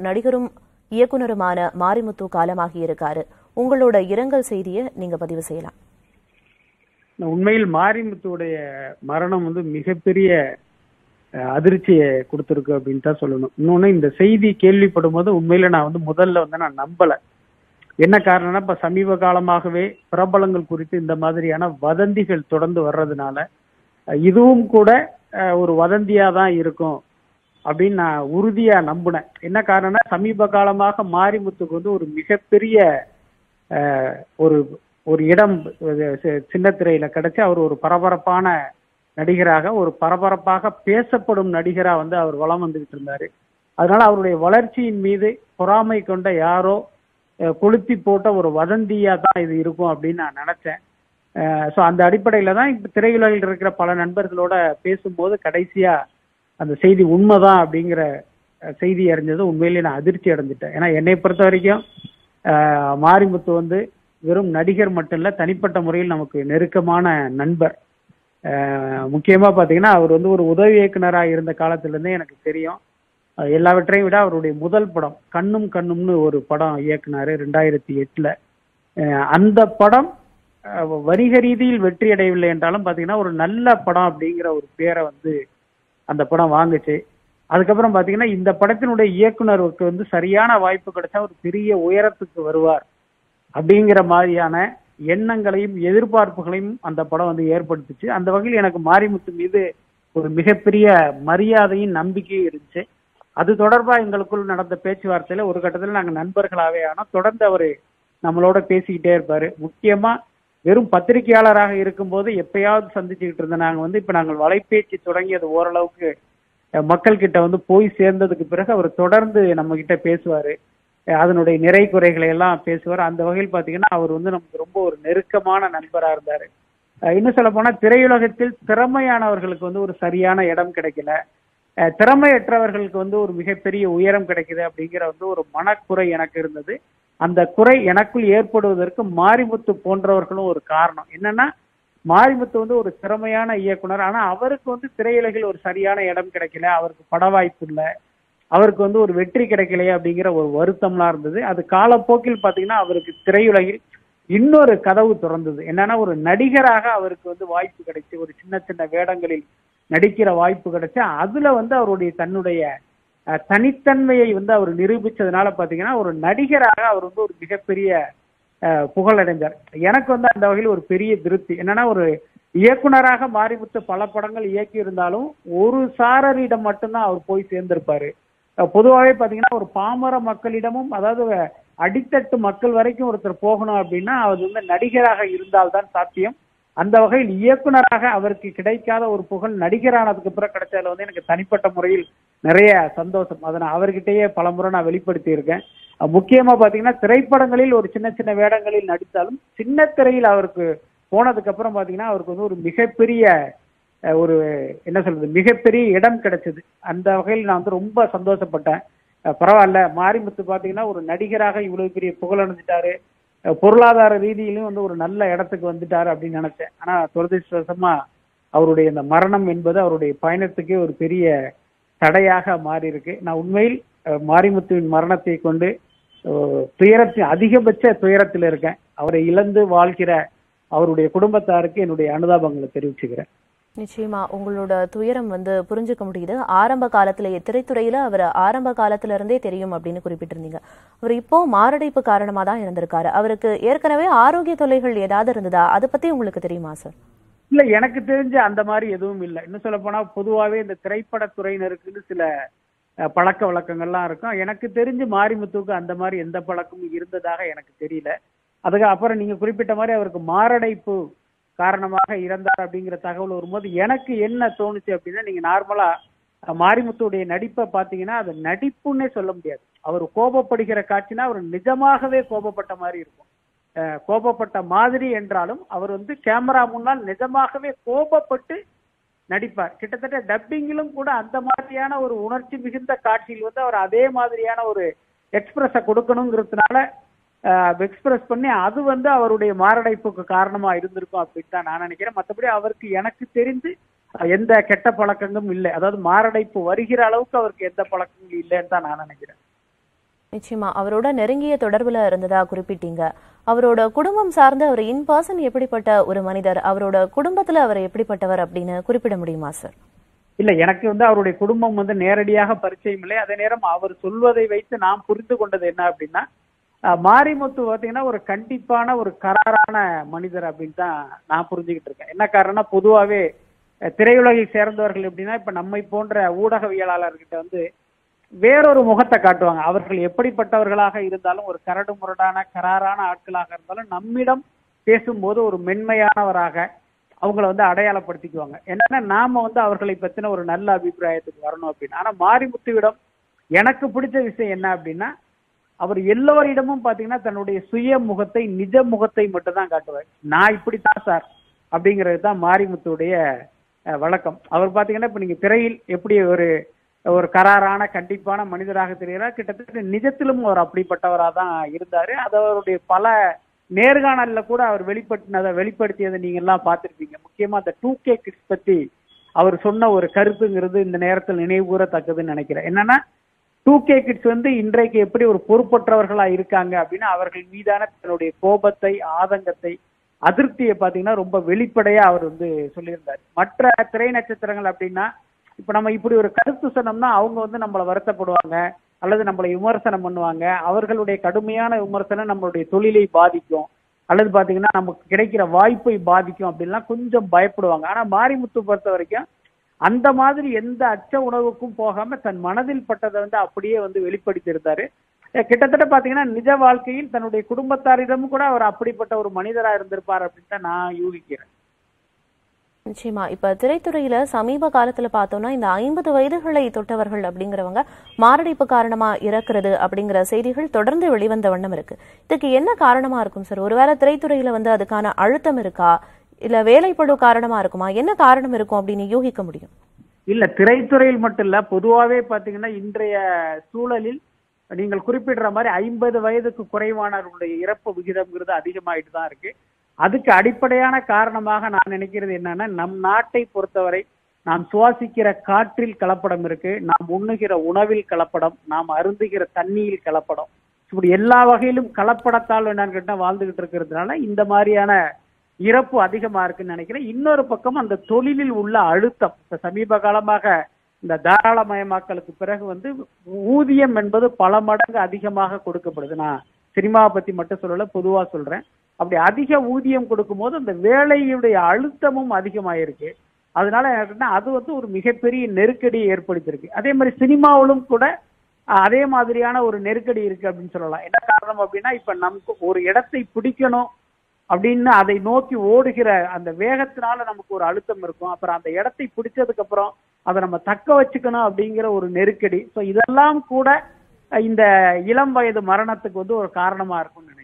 நடிகரும் இயக்குனருமான மாரிமுத்து காலமாகி இருக்காரு உங்களோட இரங்கல் செய்தியை நீங்க பதிவு செய்யலாம். உண்மையில் மாரிமுத்துடைய மரணம் வந்து மிகப்பெரிய அஹ், அதிர்ச்சியை கொடுத்துருக்கு அப்படின்னு தான் சொல்லணும். இன்னொன்னு இந்த செய்தி கேள்விப்படும் போது உண்மையில நான் வந்து முதல்ல வந்து நான் நம்பல. என்ன காரணம்னா இப்ப சமீப காலமாகவே பிரபலங்கள் குறித்து இந்த மாதிரியான வதந்திகள் தொடர்ந்து வர்றதுனால இதுவும் கூட ஒரு வதந்தியா தான் இருக்கும். அப்படின்னு நான் உறுதியா நம்பினேன். என்ன காரணம்னா சமீப காலமாக மாரிமுத்துக்கு வந்து ஒரு மிகப்பெரிய அஹ், ஒரு ஒரு இடம் சின்னத்திரையில சி- கிடைச்சு அவர் ஒரு பரபரப்பான நடிகராக ஒரு பரபரப்பாக பேசப்படும் நடிகரா வந்து அவர் வலம் வந்துகிட்டு இருந்தாரு. அதனால அவருடைய வளர்ச்சியின் மீது பொறாமை கொண்ட யாரோ கொளுத்தி போட்ட ஒரு வதந்தியா தான் இது இருக்கும் அப்படின்னு நான் நினைச்சேன். ஸோ அந்த அடிப்படையில தான் இப்ப திரையுலகில் இருக்கிற பல நண்பர்களோட பேசும்போது கடைசியா அந்த செய்தி உண்மைதான் அப்படிங்கிற செய்தி அறிஞ்சது உண்மையிலேயே நான் அதிர்ச்சி அடைஞ்சிட்டேன். ஏன்னா என்னை பொறுத்த வரைக்கும் மாரிமுத்து வந்து வெறும் நடிகர் மட்டும் இல்லை தனிப்பட்ட முறையில் நமக்கு நெருக்கமான நண்பர். முக்கியமாக பார்த்தீங்கன்னா அவர் வந்து ஒரு உதவி இயக்குனராக இருந்த காலத்திலேருந்தே எனக்கு தெரியும். எல்லாவற்றையும் விட அவருடைய முதல் படம் கண்ணும் கண்ணும்னு ஒரு படம் இயக்குனாரு ரெண்டாயிரத்தி எட்டில். அந்த படம் வணிக ரீதியில் வெற்றி அடையவில்லை என்றாலும் பார்த்தீங்கன்னா ஒரு நல்ல படம் அப்படிங்கிற ஒரு பேரை வந்து அந்த படம் வாங்குச்சு. அதுக்கப்புறம் பாத்தீங்கன்னா இந்த படத்தினுடைய இயக்குனருக்கு வந்து சரியான வாய்ப்பு கிடைச்சா ஒரு பெரிய உயரத்துக்கு வருவார். அப்படிங்கிற மாதிரியான எண்ணங்களையும் எதிர்பார்ப்புகளையும் அந்த படம் வந்து ஏற்படுத்துச்சு. அந்த வகையில் எனக்கு மாரிமுத்து மீது ஒரு மிகப்பெரிய மரியாதையும் நம்பிக்கையும் இருந்துச்சு. அது தொடர்பா எங்களுக்குள் நடந்த பேச்சுவார்த்தையில ஒரு கட்டத்தில் நாங்கள் நண்பர்களாவே ஆனால் தொடர்ந்து அவரு நம்மளோட பேசிக்கிட்டே இருப்பாரு. முக்கியமா வெறும் பத்திரிகையாளராக இருக்கும்போது எப்பயாவது சந்திச்சுக்கிட்டு இருந்த நாங்கள் வந்து இப்ப நாங்கள் வலைபேச்சு தொடங்கியது ஓரளவுக்கு மக்கள் கிட்ட வந்து போய் சேர்ந்ததுக்கு பிறகு அவர் தொடர்ந்து நம்ம கிட்ட பேசுவாரு. அதனுடைய நிறை குறைகளை எல்லாம் பேசுவார். அந்த வகையில் பாத்தீங்கன்னா அவர் வந்து நமக்கு ரொம்ப ஒரு நெருக்கமான நண்பரா இருந்தாரு. இன்னும் சொல்ல போனா திரையுலகத்தில் திறமையானவர்களுக்கு வந்து ஒரு சரியான இடம் கிடைக்கல. அஹ், திறமையற்றவர்களுக்கு வந்து ஒரு மிகப்பெரிய உயரம் கிடைக்குது அப்படிங்கிற வந்து ஒரு மனக்குறை எனக்கு இருந்தது. அந்த குறை எனக்குள் ஏற்படுவதற்கு மாரிமுத்து போன்றவர்களும் ஒரு காரணம். என்னன்னா மாரிமுத்து வந்து ஒரு திறமையான இயக்குனர். ஆனா அவருக்கு வந்து திரையுலகில் ஒரு சரியான இடம் கிடைக்கல. அவருக்கு பட வாய்ப்பு இல்லை. அவருக்கு வந்து ஒரு வெற்றி கிடைக்கலையே அப்படிங்கிற ஒரு வருத்தம்லாம் இருந்தது. அது காலப்போக்கில் பாத்தீங்கன்னா அவருக்கு திரையுலகில் இன்னொரு கதவு திறந்தது. என்னன்னா ஒரு நடிகராக அவருக்கு வந்து வாய்ப்பு கிடைச்சு ஒரு சின்ன சின்ன வேடங்களில் நடிக்கிற வாய்ப்பு கிடைச்சு அதுல வந்து அவருடைய தன்னுடைய தனித்தன்மையை வந்து அவர் நிரூபிச்சதுனால பாத்தீங்கன்னா ஒரு நடிகராக அவர் வந்து ஒரு மிகப்பெரிய புகழடைந்தார். எனக்கு வந்து அந்த வகையில் ஒரு பெரிய திருப்தி என்னன்னா ஒரு இயக்குனராக மாறிவிட்டு பல படங்கள் இயக்கி இருந்தாலும் ஒரு சாரரிடம் மட்டும்தான் அவர் போய் சேர்ந்திருப்பாரு. பொதுவாகவே பாத்தீங்கன்னா ஒரு பாமர மக்களிடமும் அதாவது அடித்தட்டு மக்கள் வரைக்கும் ஒருத்தர் போகணும் அப்படின்னா அவர் வந்து நடிகராக இருந்தால்தான் சாத்தியம். அந்த வகையில் இயக்குனராக அவருக்கு கிடைக்காத ஒரு புகழ் நடிகரானதுக்கு பிறகு கிடைச்சதுல வந்து எனக்கு தனிப்பட்ட முறையில் நிறைய சந்தோஷம். அதை நான் அவர்கிட்டயே பலமுறை நான் வெளிப்படுத்தி இருக்கேன் முக்கியமா பாத்தீங்கன்னா திரைப்படங்களில் ஒரு சின்ன சின்ன வேடங்களில் நடித்தாலும் சின்ன திரையில் அவருக்கு போனதுக்கு அப்புறம் பாத்தீங்கன்னா அவருக்கு வந்து ஒரு மிகப்பெரிய ஒரு என்ன சொல்றது மிகப்பெரிய இடம் கிடைச்சது. அந்த வகையில் நான் வந்து ரொம்ப சந்தோஷப்பட்டேன். பரவாயில்ல மாரிமுத்து பாத்தீங்கன்னா ஒரு நடிகராக இவ்வளவு பெரிய புகழ் பொருளாதார ரீதியிலும் வந்து ஒரு நல்ல இடத்துக்கு வந்துட்டாரு அப்படின்னு நினைச்சேன். ஆனா துரதிருஷ்டவசமா அவருடைய இந்த மரணம் என்பது அவருடைய பயணத்துக்கே ஒரு பெரிய தடையாக மாறி இருக்கு நான் உண்மையில் மாரிமுத்துவின் மரணத்தை கொண்டு துயரத்தின் அதிகபட்ச துயரத்தில் இருக்கேன். அவரை இழந்து வாழ்கிற அவருடைய குடும்பத்தாருக்கு என்னுடைய அனுதாபங்களை தெரிவிச்சுக்கிறேன். நிச்சயமா உங்களோட துயரம் வந்து புரிஞ்சுக்க முடியுது. ஆரம்ப காலத்திலேயே திரைத்துறையில அவர் ஆரம்ப காலத்துல இருந்தே தெரியும் அப்படின்னு குறிப்பிட்டிருந்தீங்க. அவர் இப்போ மாரடைப்பு காரணமா தான் இருந்திருக்காரு அவருக்கு ஏற்கனவே ஆரோக்கிய தொல்லைகள் ஏதாவது இருந்ததா? அதை பத்தி உங்களுக்கு தெரியுமா சார்? இல்ல எனக்கு தெரிஞ்ச அந்த மாதிரி எதுவும் இல்லை. இன்னும் சொல்ல போனா பொதுவாகவே இந்த திரைப்படத்துறையினருக்குன்னு சில பழக்க வழக்கங்கள்லாம் இருக்கும். எனக்கு தெரிஞ்சு மாரிமுத்துவுக்கு அந்த மாதிரி எந்த பழக்கமும் இருந்ததாக எனக்கு தெரியல. அதுக்கு அப்புறம் நீங்க குறிப்பிட்ட மாதிரி அவருக்கு மாரடைப்பு காரணமாக இறந்தார் அப்படிங்கிற தகவல் வரும்போது எனக்கு என்ன தோணுச்சு அப்படின்னா நீங்க நார்மலா மாரிமுத்துடைய மாரிமுத்துவுடைய நடிப்பை பாத்தீங்கன்னா அது நடிப்புன்னே சொல்ல முடியாது. அவர் கோபப்படுகிற காட்சினா அவர் நிஜமாகவே கோபப்பட்ட மாதிரி இருக்கும். கோபப்பட்ட மாதிரி என்றாலும் அவர் வந்து கேமரா முன்னால் நிஜமாகவே கோபப்பட்டு நடிப்பார். கிட்டத்தட்ட டப்பிங்கிலும் கூட அந்த மாதிரியான ஒரு உணர்ச்சி மிகுந்த காட்சியில் வந்து அவர் அதே மாதிரியான ஒரு எக்ஸ்பிரஸை கொடுக்கணுங்கிறதுனால எக்ஸ்பிரஸ் பண்ணி அது வந்து அவருடைய மாரடைப்புக்கு காரணமா இருந்திருக்கும் அப்படின்னு தான் நான் நினைக்கிறேன். மற்றபடி அவருக்கு எனக்கு தெரிந்து எந்த கெட்ட பழக்கங்களும் இல்லை. அதாவது மாரடைப்பு வருகிற அளவுக்கு அவருக்கு எந்த பழக்கங்களும் இல்லைன்னு தான் நான் நினைக்கிறேன். நிச்சயமா அவரோட நெருங்கிய தொடர்புல இருந்ததா குறிப்பிட்டீங்க. அவரோட குடும்பம் சார்ந்து அவர் இன் பர்சன் எப்படிப்பட்ட ஒரு மனிதர் அவரோட குடும்பத்துல அவர் எப்படிப்பட்டவர் அப்படின்னு குறிப்பிட முடியுமா சார் இல்ல எனக்கு வந்து அவருடைய குடும்பம் வந்து நேரடியாக பரிச்சயம் இல்லை. அதே நேரம் அவர் சொல்வதை வைத்து நாம் புரிந்து கொண்டது என்ன அப்படின்னா மாரிமுத்து பாத்தீங்கன்னா ஒரு கண்டிப்பான ஒரு கராரான மனிதர் அப்படின்னு தான் நான் புரிஞ்சுக்கிட்டு இருக்கேன். என்ன காரணம்னா பொதுவாவே திரையுலகை சேர்ந்தவர்கள் எப்படின்னா இப்ப நம்மை போன்ற ஊடகவியலாளர்கிட்ட வந்து வேறொரு முகத்தை காட்டுவாங்க. அவர்கள் எப்படிப்பட்டவர்களாக இருந்தாலும் ஒரு கரடு முரடான கராரான ஆட்களாக இருந்தாலும் நம்மிடம் பேசும்போது ஒரு மென்மையானவராக அவங்கள வந்து அடையாளப்படுத்திக்குவாங்க. என்னன்னா நாம வந்து அவர்களை பத்தின ஒரு நல்ல அபிப்பிராயத்துக்கு வரணும் அப்படின்னு. ஆனா மாரிமுத்துவிடம் எனக்கு பிடிச்ச விஷயம் என்ன அப்படின்னா அவர் எல்லோரிடமும் பாத்தீங்கன்னா தன்னுடைய சுய முகத்தை நிஜ முகத்தை மட்டும் தான் காட்டுவார். நான் இப்படித்தான் சார் அப்படிங்கிறது தான் மாரிமுத்துடைய வழக்கம். அவர் பாத்தீங்கன்னா இப்ப நீங்க திரையில் எப்படி ஒரு ஒரு கராரான கண்டிப்பான மனிதராக தெரிகிறார். கிட்டத்தட்ட நிஜத்திலும் அவர் அப்படிப்பட்டவராக தான் இருந்தாரு. அது அவருடைய பல நேர்காணல்ல கூட அவர் வெளிப்பட்டினதை வெளிப்படுத்தியதை நீங்க எல்லாம் பார்த்திருப்பீங்க. முக்கியமா அந்த டூ கே கிட்ஸ் பத்தி அவர் சொன்ன ஒரு கருத்துங்கிறது இந்த நேரத்தில் நினைவுகூரத்தக்கதுன்னு நினைக்கிறேன். என்னன்னா டூ கே கிட்ஸ் வந்து இன்றைக்கு எப்படி ஒரு பொறுப்பற்றவர்களா இருக்காங்க அப்படின்னா அவர்கள் மீதான தன்னுடைய கோபத்தை ஆதங்கத்தை அதிருப்தியை பாத்தீங்கன்னா ரொம்ப வெளிப்படையா அவர் வந்து சொல்லியிருந்தார். மற்ற திரை நட்சத்திரங்கள் அப்படின்னா இப்ப நம்ம இப்படி ஒரு கருத்து சொன்னோம்னா அவங்க வந்து நம்மள வருத்தப்படுவாங்க அல்லது நம்மளை விமர்சனம் பண்ணுவாங்க. அவர்களுடைய கடுமையான விமர்சனம் நம்மளுடைய தொழிலை பாதிக்கும். அல்லது பாத்தீங்கன்னா நமக்கு கிடைக்கிற வாய்ப்பை பாதிக்கும் அப்படின்லாம் கொஞ்சம் பயப்படுவாங்க. ஆனா மாரிமுத்து பொறுத்த வரைக்கும் அந்த மாதிரி எந்த அச்ச உணவுக்கும் போகாம தன் மனதில் பட்டதை வந்து அப்படியே வந்து வெளிப்படுத்தி இருந்தாரு கிட்டத்தட்ட பாத்தீங்கன்னா நிஜ வாழ்க்கையில் தன்னுடைய குடும்பத்தாரிடமும் கூட அவர் அப்படிப்பட்ட ஒரு மனிதரா இருந்திருப்பார் அப்படின்னு தான் நான் யூகிக்கிறேன். நிச்சயமா. இப்ப திரைத்துறையில சமீப காலத்துல பார்த்தோம்னா இந்த ஐம்பது வயதுகளை தொட்டவர்கள் அப்படிங்கிறவங்க மாரடைப்பு காரணமா இறக்குறது அப்படிங்கிற செய்திகள் தொடர்ந்து வெளிவந்த வண்ணம் இருக்கு. இதுக்கு என்ன காரணமா இருக்கும் சார்? ஒருவேளை திரைத்துறையில வந்து அதுக்கான அழுத்தம் இருக்கா? இல்ல வேலைப்படு காரணமா இருக்குமா? என்ன காரணம் இருக்கும் அப்படின்னு யூகிக்க முடியும்? இல்ல திரைத்துறையில் மட்டும் இல்ல பொதுவாவே பாத்தீங்கன்னா இன்றைய சூழலில் நீங்கள் குறிப்பிடுற மாதிரி ஐம்பது வயதுக்கு குறைவானவர்களுடைய இறப்பு விகிதம்ங்கிறது அதிகமாயிட்டு தான் இருக்கு. அதுக்கு அடிப்படையான காரணமாக நான் நினைக்கிறது என்னன்னா நம் நாட்டை பொறுத்தவரை நாம் சுவாசிக்கிற காற்றில் கலப்படம் இருக்கு நாம் உண்ணுகிற உணவில் கலப்படம் நாம் அருந்துகிற தண்ணியில் கலப்படம். இப்படி எல்லா வகையிலும் கலப்படத்தால் என்னன்னு கேட்டால் வாழ்ந்துகிட்டு இருக்கிறதுனால இந்த மாதிரியான இறப்பு அதிகமா இருக்குன்னு நினைக்கிறேன். இன்னொரு பக்கம் அந்த தொழிலில் உள்ள அழுத்தம். இப்ப சமீப காலமாக இந்த தாராளமயமாக்கலுக்கு பிறகு வந்து ஊதியம் என்பது பல மடங்கு அதிகமாக கொடுக்கப்படுது. நான் சினிமாவை பத்தி மட்டும் சொல்லல பொதுவா சொல்றேன். அப்படி அதிக ஊதியம் கொடுக்கும்போது அந்த வேலையுடைய அழுத்தமும் அதிகமாயிருக்கு. அதனால என்னன்னா அது வந்து ஒரு மிகப்பெரிய நெருக்கடியை ஏற்படுத்தியிருக்கு. அதே மாதிரி சினிமாவிலும் கூட அதே மாதிரியான ஒரு நெருக்கடி இருக்கு அப்படின்னு சொல்லலாம். என்ன காரணம் அப்படின்னா இப்ப நமக்கு ஒரு இடத்தை பிடிக்கணும் அப்படின்னு அதை நோக்கி ஓடுகிற அந்த வேகத்தினால நமக்கு ஒரு அழுத்தம் இருக்கும். அப்புறம் அந்த இடத்தை பிடிச்சதுக்கு அப்புறம் அதை நம்ம தக்க வச்சுக்கணும் அப்படிங்கிற ஒரு நெருக்கடி. ஸோ இதெல்லாம் கூட இந்த இளம் வயது மரணத்துக்கு வந்து ஒரு காரணமா இருக்கும்னு